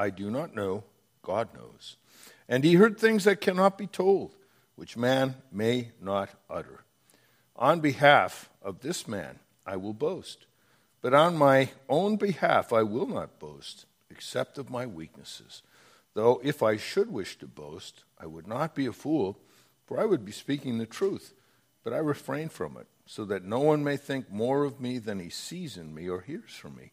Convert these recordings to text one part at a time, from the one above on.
I do not know. God knows. And he heard things that cannot be told, which man may not utter. On behalf of this man, I will boast. But on my own behalf, I will not boast, except of my weaknesses. Though if I should wish to boast, I would not be a fool, for I would be speaking the truth. But I refrain from it, so that no one may think more of me than he sees in me or hears from me.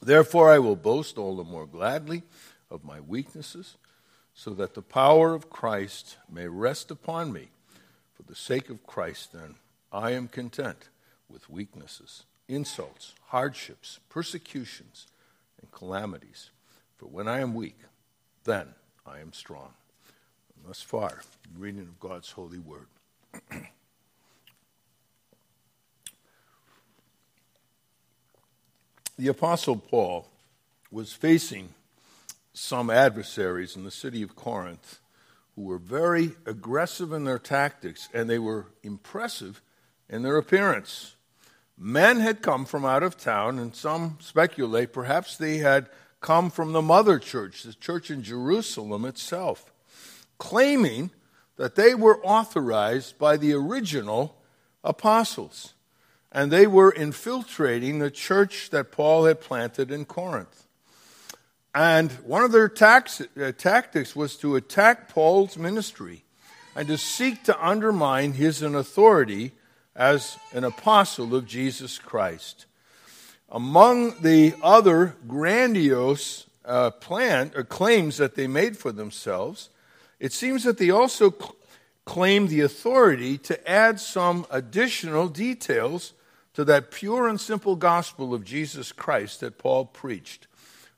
Therefore, I will boast all the more gladly of my weaknesses, so that the power of Christ may rest upon me. For the sake of Christ, then, I am content with weaknesses, insults, hardships, persecutions, and calamities. For when I am weak, then I am strong. And thus far, reading of God's holy word. the Apostle Paul was facing some adversaries in the city of Corinth who were very aggressive in their tactics and they were impressive in their appearance. Men had come from out of town, and some speculate perhaps they had come from the mother church, the church in Jerusalem itself claiming that they were authorized by the original apostles. And they were infiltrating the church that Paul had planted in Corinth. And one of their tax, uh, tactics was to attack Paul's ministry and to seek to undermine his authority as an apostle of Jesus Christ. Among the other grandiose uh, plan, uh, claims that they made for themselves it seems that they also claim the authority to add some additional details to that pure and simple gospel of Jesus Christ that Paul preached.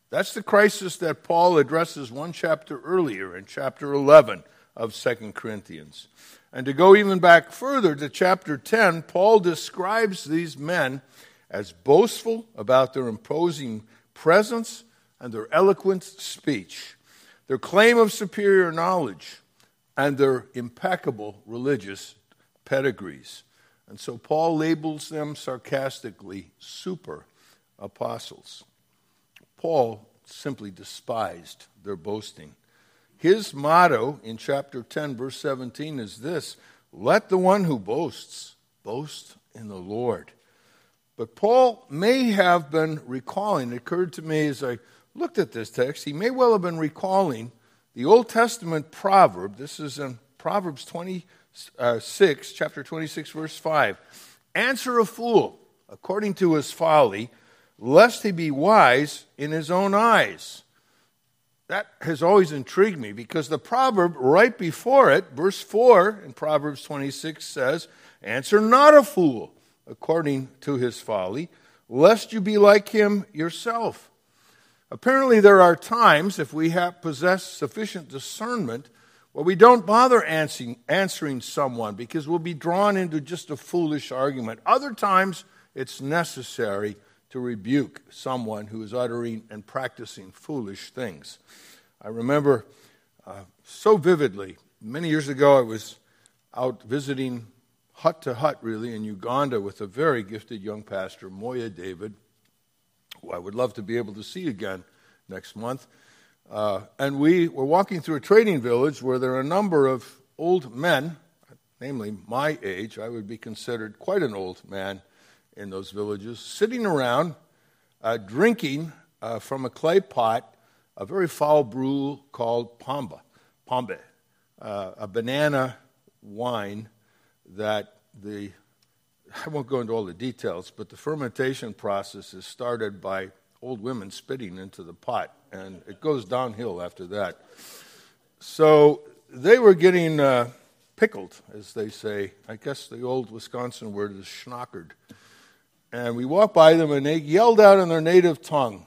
That's the crisis that Paul addresses one chapter earlier in chapter 11 of 2 Corinthians. And to go even back further to chapter 10, Paul describes these men as boastful about their imposing presence and their eloquent speech their claim of superior knowledge, and their impeccable religious pedigrees. And so Paul labels them sarcastically super apostles. Paul simply despised their boasting. His motto in chapter 10, verse 17 is this Let the one who boasts boast in the Lord. But Paul may have been recalling, it occurred to me as I looked at this text, he may well have been recalling the Old Testament proverb. This is in Proverbs 26, uh, chapter 26, verse 5. Answer a fool according to his folly, lest he be wise in his own eyes. That has always intrigued me because the proverb right before it, verse 4 in Proverbs 26 says, Answer not a fool according to his folly, lest you be like him yourself. Apparently, there are times, if we have possess sufficient discernment, where we don't bother answering, answering someone because we'll be drawn into just a foolish argument. Other times, it's necessary to rebuke someone who is uttering and practicing foolish things. I remember uh, so vividly, many years ago, I was out visiting hut to hut, really, in Uganda with a very gifted young pastor, Moya David who I would love to be able to see again next month. Uh, and we were walking through a trading village where there are a number of old men, namely my age. I would be considered quite an old man in those villages, sitting around uh, drinking uh, from a clay pot a very foul brew called Pamba, Pombe, uh, a banana wine that the I won't go into all the details, but the fermentation process is started by old women spitting into the pot, and it goes downhill after that. So they were getting uh, pickled, as they say. I guess the old Wisconsin word is schnockered. And we walked by them, and they yelled out in their native tongue,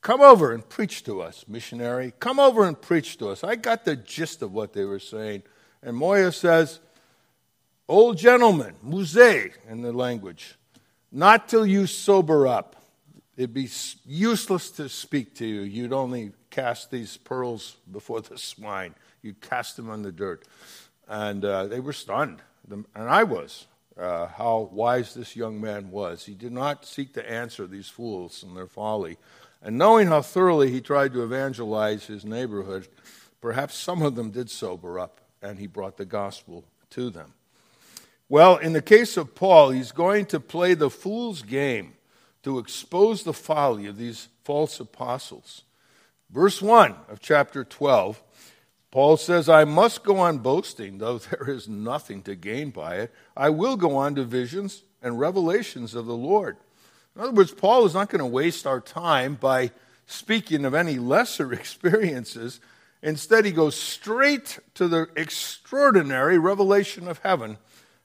Come over and preach to us, missionary. Come over and preach to us. I got the gist of what they were saying. And Moya says, Old gentleman, mzee in the language, not till you sober up. It'd be useless to speak to you. You'd only cast these pearls before the swine. You'd cast them on the dirt. And uh, they were stunned, and I was, uh, how wise this young man was. He did not seek to answer these fools and their folly. And knowing how thoroughly he tried to evangelize his neighborhood, perhaps some of them did sober up, and he brought the gospel to them. Well, in the case of Paul, he's going to play the fool's game to expose the folly of these false apostles. Verse 1 of chapter 12, Paul says, I must go on boasting, though there is nothing to gain by it. I will go on to visions and revelations of the Lord. In other words, Paul is not going to waste our time by speaking of any lesser experiences. Instead, he goes straight to the extraordinary revelation of heaven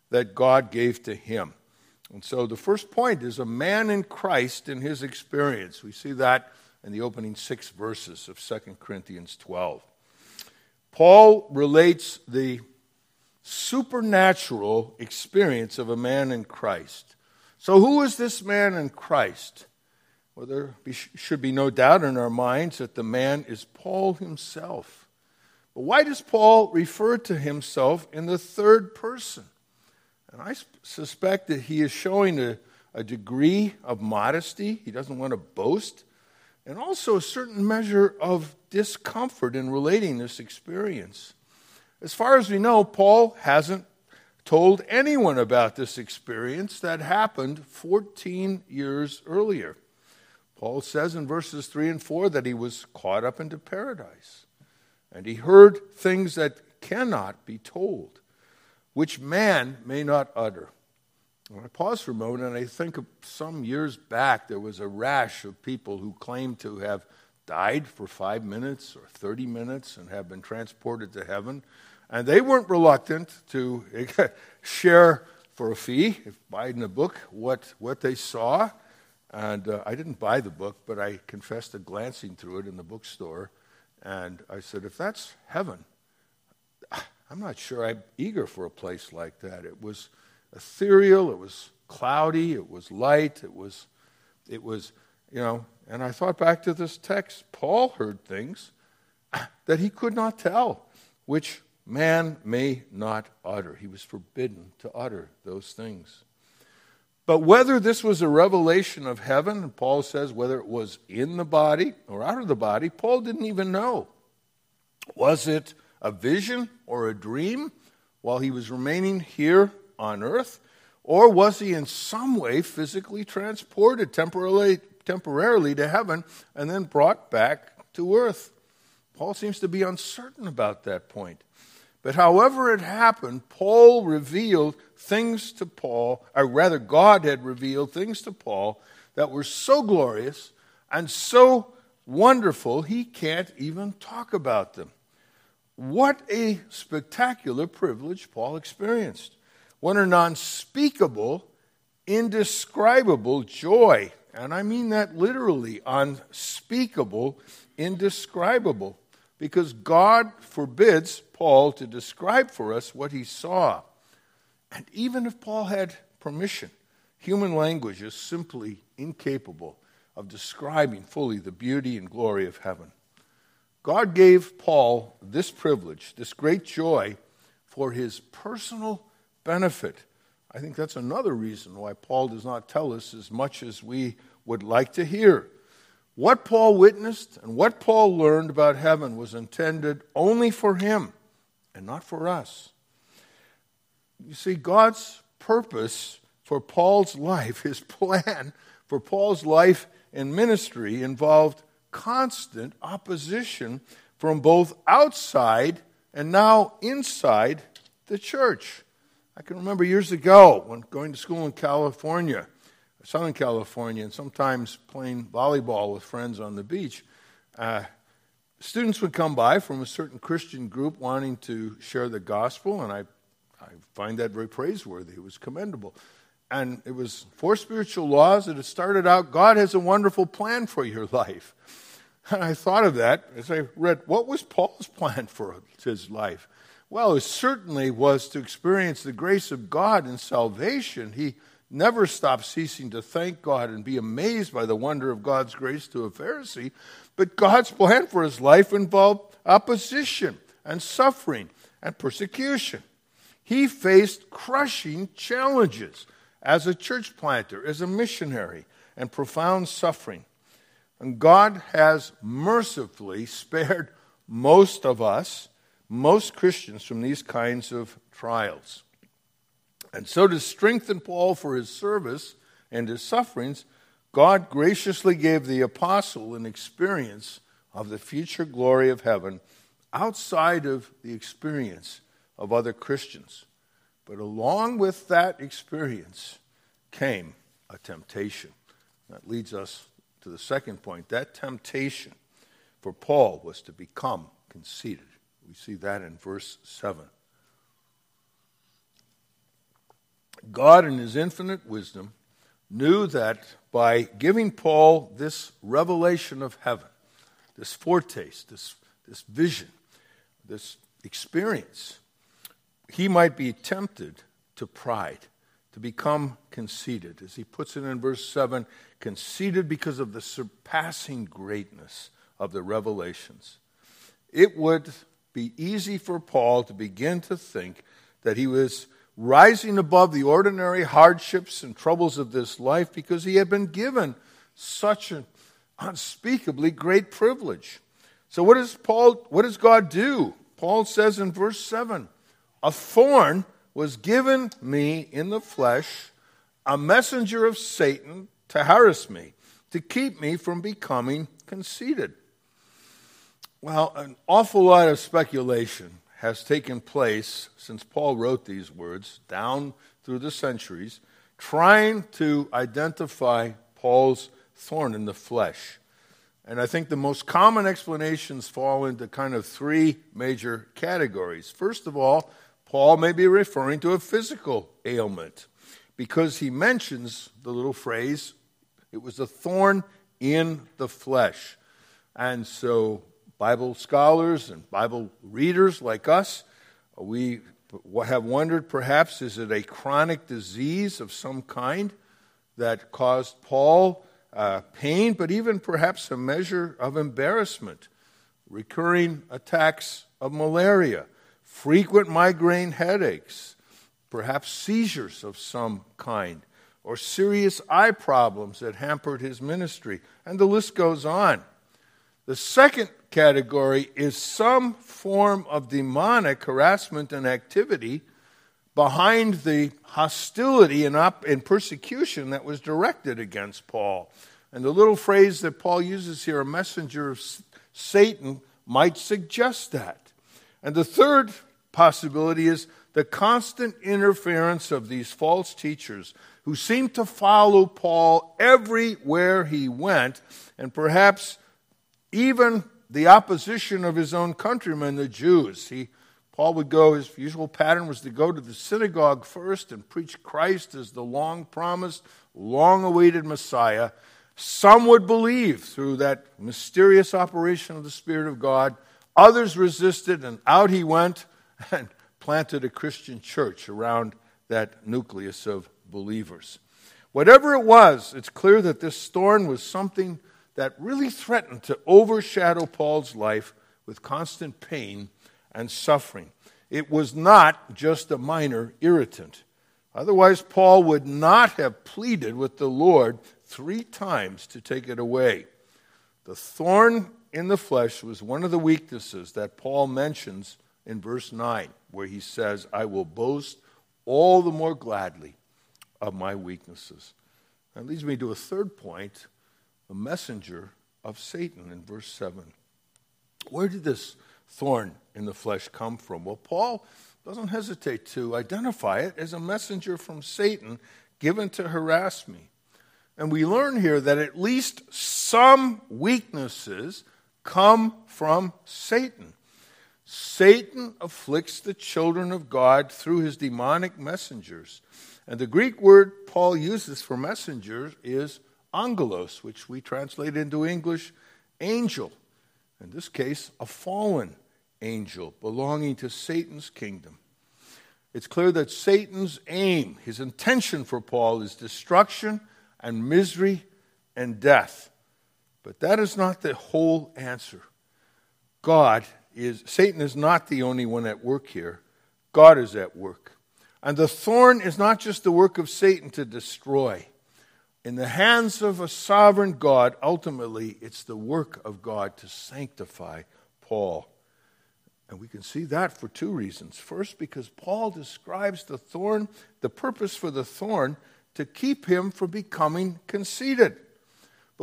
that God gave to him. And so the first point is a man in Christ in his experience. We see that in the opening six verses of 2 Corinthians 12. Paul relates the supernatural experience of a man in Christ. So, who is this man in Christ? Well, there should be no doubt in our minds that the man is Paul himself. But why does Paul refer to himself in the third person? And I suspect that he is showing a, a degree of modesty. He doesn't want to boast. And also a certain measure of discomfort in relating this experience. As far as we know, Paul hasn't told anyone about this experience that happened 14 years earlier. Paul says in verses 3 and 4 that he was caught up into paradise and he heard things that cannot be told which man may not utter. I pause for a moment and I think of some years back, there was a rash of people who claimed to have died for five minutes or 30 minutes and have been transported to heaven. And they weren't reluctant to share for a fee, if buying a book, what, what they saw. And uh, I didn't buy the book, but I confessed to glancing through it in the bookstore. And I said, if that's heaven, I'm not sure I'm eager for a place like that. It was ethereal, it was cloudy, it was light, it was, it was, you know, and I thought back to this text. Paul heard things that he could not tell, which man may not utter. He was forbidden to utter those things. But whether this was a revelation of heaven, Paul says whether it was in the body or out of the body, Paul didn't even know. Was it a vision or a dream while he was remaining here on earth? Or was he in some way physically transported temporarily, temporarily to heaven and then brought back to earth? Paul seems to be uncertain about that point. But however it happened, Paul revealed things to Paul, or rather, God had revealed things to Paul that were so glorious and so wonderful, he can't even talk about them. What a spectacular privilege Paul experienced. What an unspeakable, indescribable joy. And I mean that literally unspeakable, indescribable. Because God forbids Paul to describe for us what he saw. And even if Paul had permission, human language is simply incapable of describing fully the beauty and glory of heaven. God gave Paul this privilege, this great joy, for his personal benefit. I think that's another reason why Paul does not tell us as much as we would like to hear. What Paul witnessed and what Paul learned about heaven was intended only for him and not for us. You see, God's purpose for Paul's life, his plan for Paul's life and ministry involved constant opposition from both outside and now inside the church. I can remember years ago when going to school in California, Southern California, and sometimes playing volleyball with friends on the beach. Uh, students would come by from a certain Christian group wanting to share the gospel, and I, I find that very praiseworthy. It was commendable. And it was four spiritual laws that had started out God has a wonderful plan for your life. And I thought of that as I read what was Paul's plan for his life? Well, it certainly was to experience the grace of God in salvation. He never stopped ceasing to thank God and be amazed by the wonder of God's grace to a Pharisee. But God's plan for his life involved opposition and suffering and persecution. He faced crushing challenges as a church planter, as a missionary, and profound suffering. And God has mercifully spared most of us, most Christians, from these kinds of trials. And so, to strengthen Paul for his service and his sufferings, God graciously gave the apostle an experience of the future glory of heaven outside of the experience of other Christians. But along with that experience came a temptation. That leads us to the second point. That temptation for Paul was to become conceited. We see that in verse 7. God, in his infinite wisdom, knew that by giving Paul this revelation of heaven, this foretaste, this, this vision, this experience, he might be tempted to pride, to become conceited. As he puts it in verse 7 conceited because of the surpassing greatness of the revelations. It would be easy for Paul to begin to think that he was rising above the ordinary hardships and troubles of this life because he had been given such an unspeakably great privilege. So what does Paul what does God do? Paul says in verse 7, a thorn was given me in the flesh, a messenger of Satan to harass me, to keep me from becoming conceited. Well, an awful lot of speculation has taken place since Paul wrote these words down through the centuries, trying to identify Paul's thorn in the flesh. And I think the most common explanations fall into kind of three major categories. First of all, Paul may be referring to a physical ailment because he mentions the little phrase, it was a thorn in the flesh. And so Bible scholars and Bible readers like us, we have wondered perhaps is it a chronic disease of some kind that caused Paul uh, pain, but even perhaps a measure of embarrassment, recurring attacks of malaria, frequent migraine headaches, perhaps seizures of some kind, or serious eye problems that hampered his ministry, and the list goes on. The second category is some form of demonic harassment and activity behind the hostility and, op- and persecution that was directed against Paul. And the little phrase that Paul uses here, a messenger of Satan, might suggest that. And the third possibility is the constant interference of these false teachers who seem to follow Paul everywhere he went, and perhaps even the opposition of his own countrymen, the Jews. He, Paul would go, his usual pattern was to go to the synagogue first and preach Christ as the long promised, long awaited Messiah. Some would believe through that mysterious operation of the Spirit of God. Others resisted, and out he went and planted a Christian church around that nucleus of believers. Whatever it was, it's clear that this thorn was something that really threatened to overshadow Paul's life with constant pain and suffering. It was not just a minor irritant. Otherwise, Paul would not have pleaded with the Lord three times to take it away. The thorn in the flesh was one of the weaknesses that Paul mentions in verse 9, where he says, I will boast all the more gladly of my weaknesses. That leads me to a third point a messenger of Satan in verse 7. Where did this thorn in the flesh come from? Well, Paul doesn't hesitate to identify it as a messenger from Satan given to harass me. And we learn here that at least some weaknesses come from Satan. Satan afflicts the children of God through his demonic messengers. And the Greek word Paul uses for messengers is angelos, which we translate into English angel. In this case, a fallen angel belonging to Satan's kingdom. It's clear that Satan's aim, his intention for Paul, is destruction and misery and death. But that is not the whole answer. God is, Satan is not the only one at work here. God is at work. And the thorn is not just the work of Satan to destroy. In the hands of a sovereign God, ultimately, it's the work of God to sanctify Paul. And we can see that for two reasons. First, because Paul describes the thorn, the purpose for the thorn, to keep him from becoming conceited.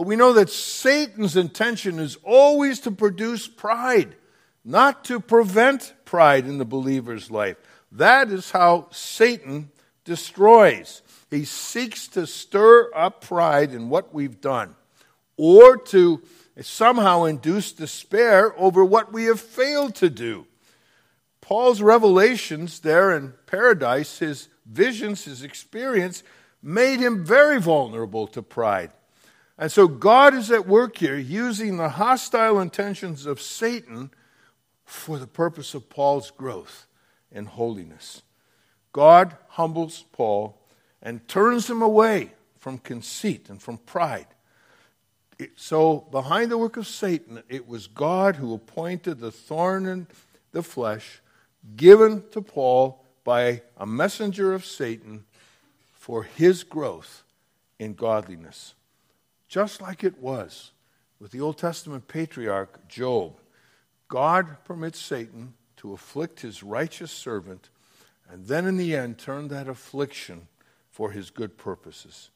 But we know that Satan's intention is always to produce pride, not to prevent pride in the believer's life. That is how Satan destroys. He seeks to stir up pride in what we've done or to somehow induce despair over what we have failed to do. Paul's revelations there in paradise, his visions, his experience, made him very vulnerable to pride. And so God is at work here using the hostile intentions of Satan for the purpose of Paul's growth in holiness. God humbles Paul and turns him away from conceit and from pride. So, behind the work of Satan, it was God who appointed the thorn in the flesh given to Paul by a messenger of Satan for his growth in godliness. Just like it was with the Old Testament patriarch Job, God permits Satan to afflict his righteous servant and then in the end turn that affliction for his good purposes.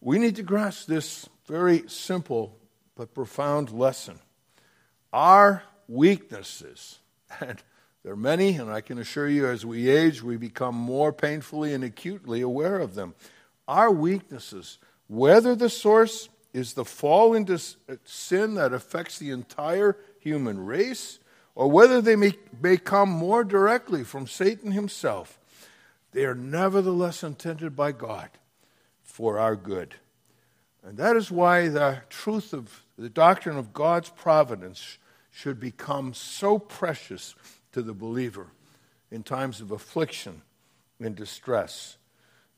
We need to grasp this very simple but profound lesson. Our weaknesses, and there are many, and I can assure you as we age, we become more painfully and acutely aware of them. Our weaknesses, whether the source is the fall into uh, sin that affects the entire human race, or whether they may, may come more directly from Satan himself, they are nevertheless intended by God for our good. And that is why the truth of the doctrine of God's providence should become so precious to the believer in times of affliction and distress.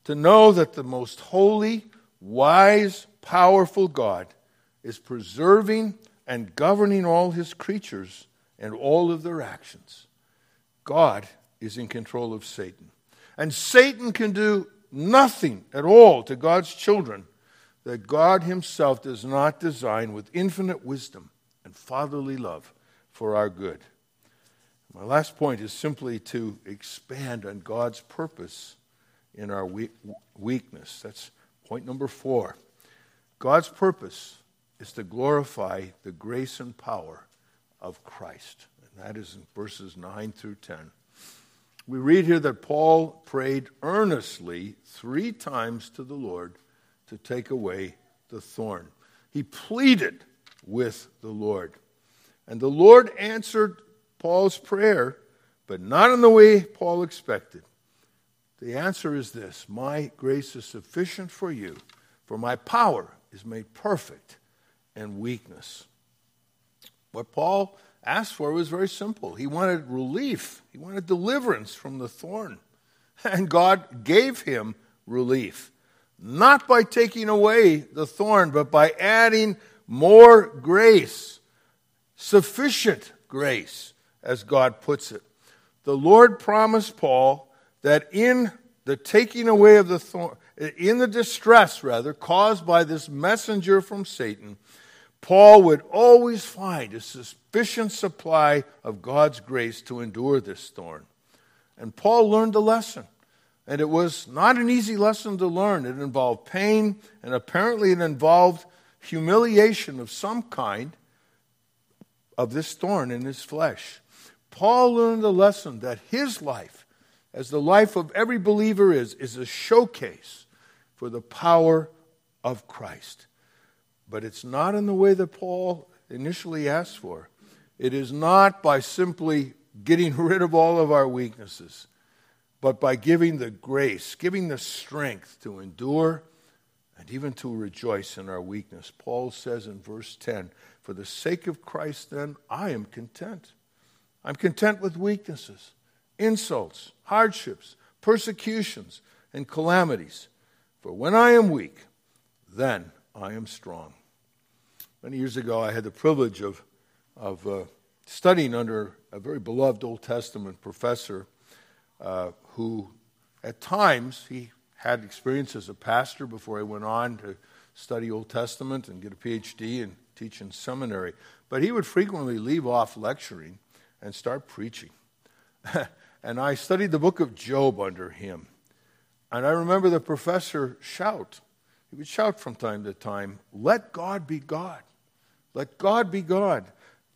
To know that the most holy, wise, powerful God is preserving and governing all his creatures and all of their actions. God is in control of Satan. And Satan can do nothing at all to God's children that God Himself does not design with infinite wisdom and fatherly love for our good. My last point is simply to expand on God's purpose in our weakness. That's point number four. God's purpose is to glorify the grace and power of Christ. And that is in verses 9 through 10. We read here that Paul prayed earnestly three times to the Lord to take away the thorn. He pleaded with the Lord. And the Lord answered Paul's prayer, but not in the way Paul expected. The answer is this My grace is sufficient for you, for my power is made perfect in weakness. What Paul asked for was very simple. He wanted relief, he wanted deliverance from the thorn. And God gave him relief, not by taking away the thorn, but by adding more grace, sufficient grace, as God puts it. The Lord promised Paul that in the taking away of the thorn, in the distress, rather, caused by this messenger from Satan, Paul would always find a sufficient supply of God's grace to endure this thorn. And Paul learned a lesson. And it was not an easy lesson to learn. It involved pain, and apparently it involved humiliation of some kind of this thorn in his flesh. Paul learned the lesson that his life, as the life of every believer is, is a showcase for the power of Christ. But it's not in the way that Paul initially asked for. It is not by simply getting rid of all of our weaknesses, but by giving the grace, giving the strength to endure and even to rejoice in our weakness. Paul says in verse 10 For the sake of Christ, then, I am content. I'm content with weaknesses, insults, hardships, persecutions, and calamities. For when I am weak, then I am strong. Many years ago, I had the privilege of, of uh, studying under a very beloved Old Testament professor uh, who, at times, he had experience as a pastor before he went on to study Old Testament and get a PhD and teach in seminary. But he would frequently leave off lecturing and start preaching. and I studied the book of Job under him. And I remember the professor shout. He would shout from time to time, Let God be God. Let God be God.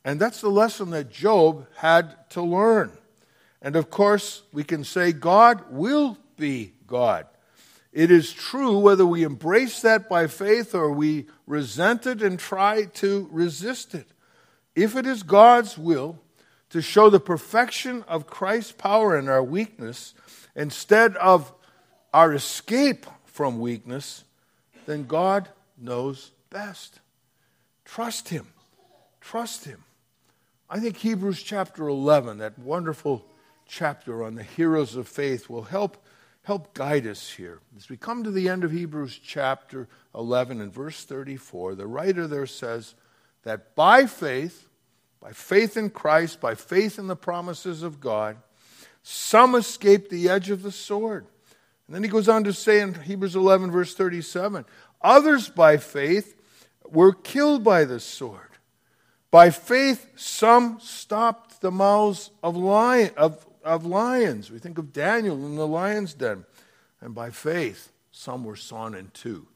And that's the lesson that Job had to learn. And of course, we can say God will be God. It is true whether we embrace that by faith or we resent it and try to resist it. If it is God's will to show the perfection of Christ's power in our weakness instead of our escape from weakness, then God knows best. Trust Him. Trust Him. I think Hebrews chapter 11, that wonderful chapter on the heroes of faith, will help, help guide us here. As we come to the end of Hebrews chapter 11 and verse 34, the writer there says that by faith, by faith in Christ, by faith in the promises of God, some escaped the edge of the sword. And then he goes on to say in Hebrews 11, verse 37, others by faith were killed by the sword. By faith, some stopped the mouths of, lion, of, of lions. We think of Daniel in the lion's den. And by faith, some were sawn in two.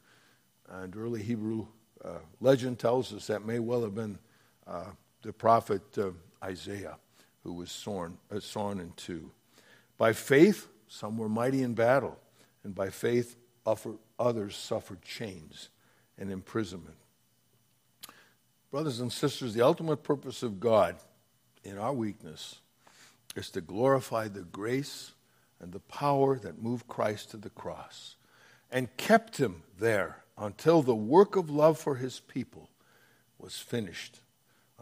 And early Hebrew uh, legend tells us that may well have been uh, the prophet uh, Isaiah who was sawn, uh, sawn in two. By faith, some were mighty in battle. And by faith, others suffered chains and imprisonment. Brothers and sisters, the ultimate purpose of God in our weakness is to glorify the grace and the power that moved Christ to the cross and kept him there until the work of love for his people was finished,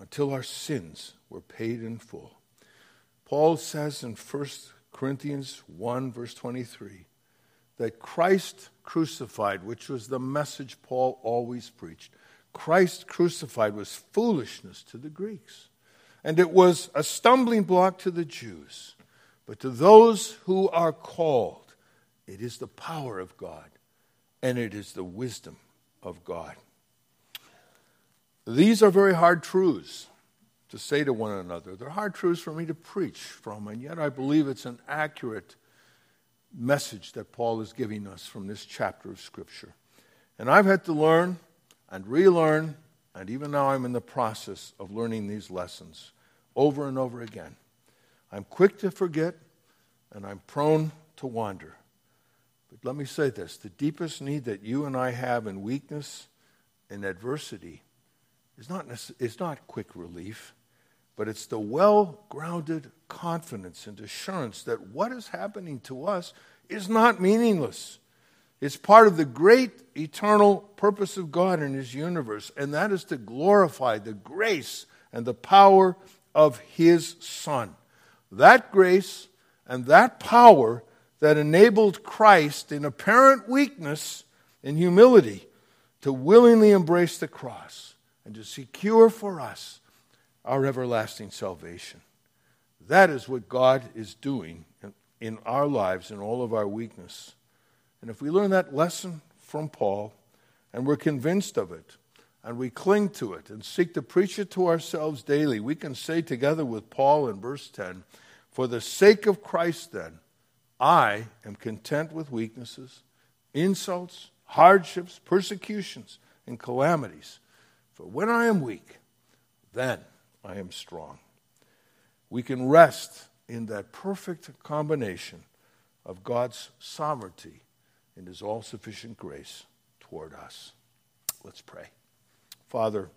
until our sins were paid in full. Paul says in 1 Corinthians 1, verse 23, that Christ crucified, which was the message Paul always preached, Christ crucified was foolishness to the Greeks. And it was a stumbling block to the Jews. But to those who are called, it is the power of God and it is the wisdom of God. These are very hard truths to say to one another. They're hard truths for me to preach from, and yet I believe it's an accurate message that Paul is giving us from this chapter of Scripture. And I've had to learn and relearn, and even now I'm in the process of learning these lessons over and over again. I'm quick to forget, and I'm prone to wander. But let me say this the deepest need that you and I have in weakness and adversity is not, is not quick relief, but it's the well grounded confidence and assurance that what is happening to us is not meaningless. It's part of the great eternal purpose of God in His universe, and that is to glorify the grace and the power of His Son. That grace and that power that enabled Christ in apparent weakness and humility to willingly embrace the cross and to secure for us our everlasting salvation. That is what God is doing in our lives in all of our weakness. And if we learn that lesson from Paul and we're convinced of it and we cling to it and seek to preach it to ourselves daily, we can say together with Paul in verse 10 For the sake of Christ, then, I am content with weaknesses, insults, hardships, persecutions, and calamities. For when I am weak, then I am strong. We can rest in that perfect combination of God's sovereignty and his all sufficient grace toward us. Let's pray. Father,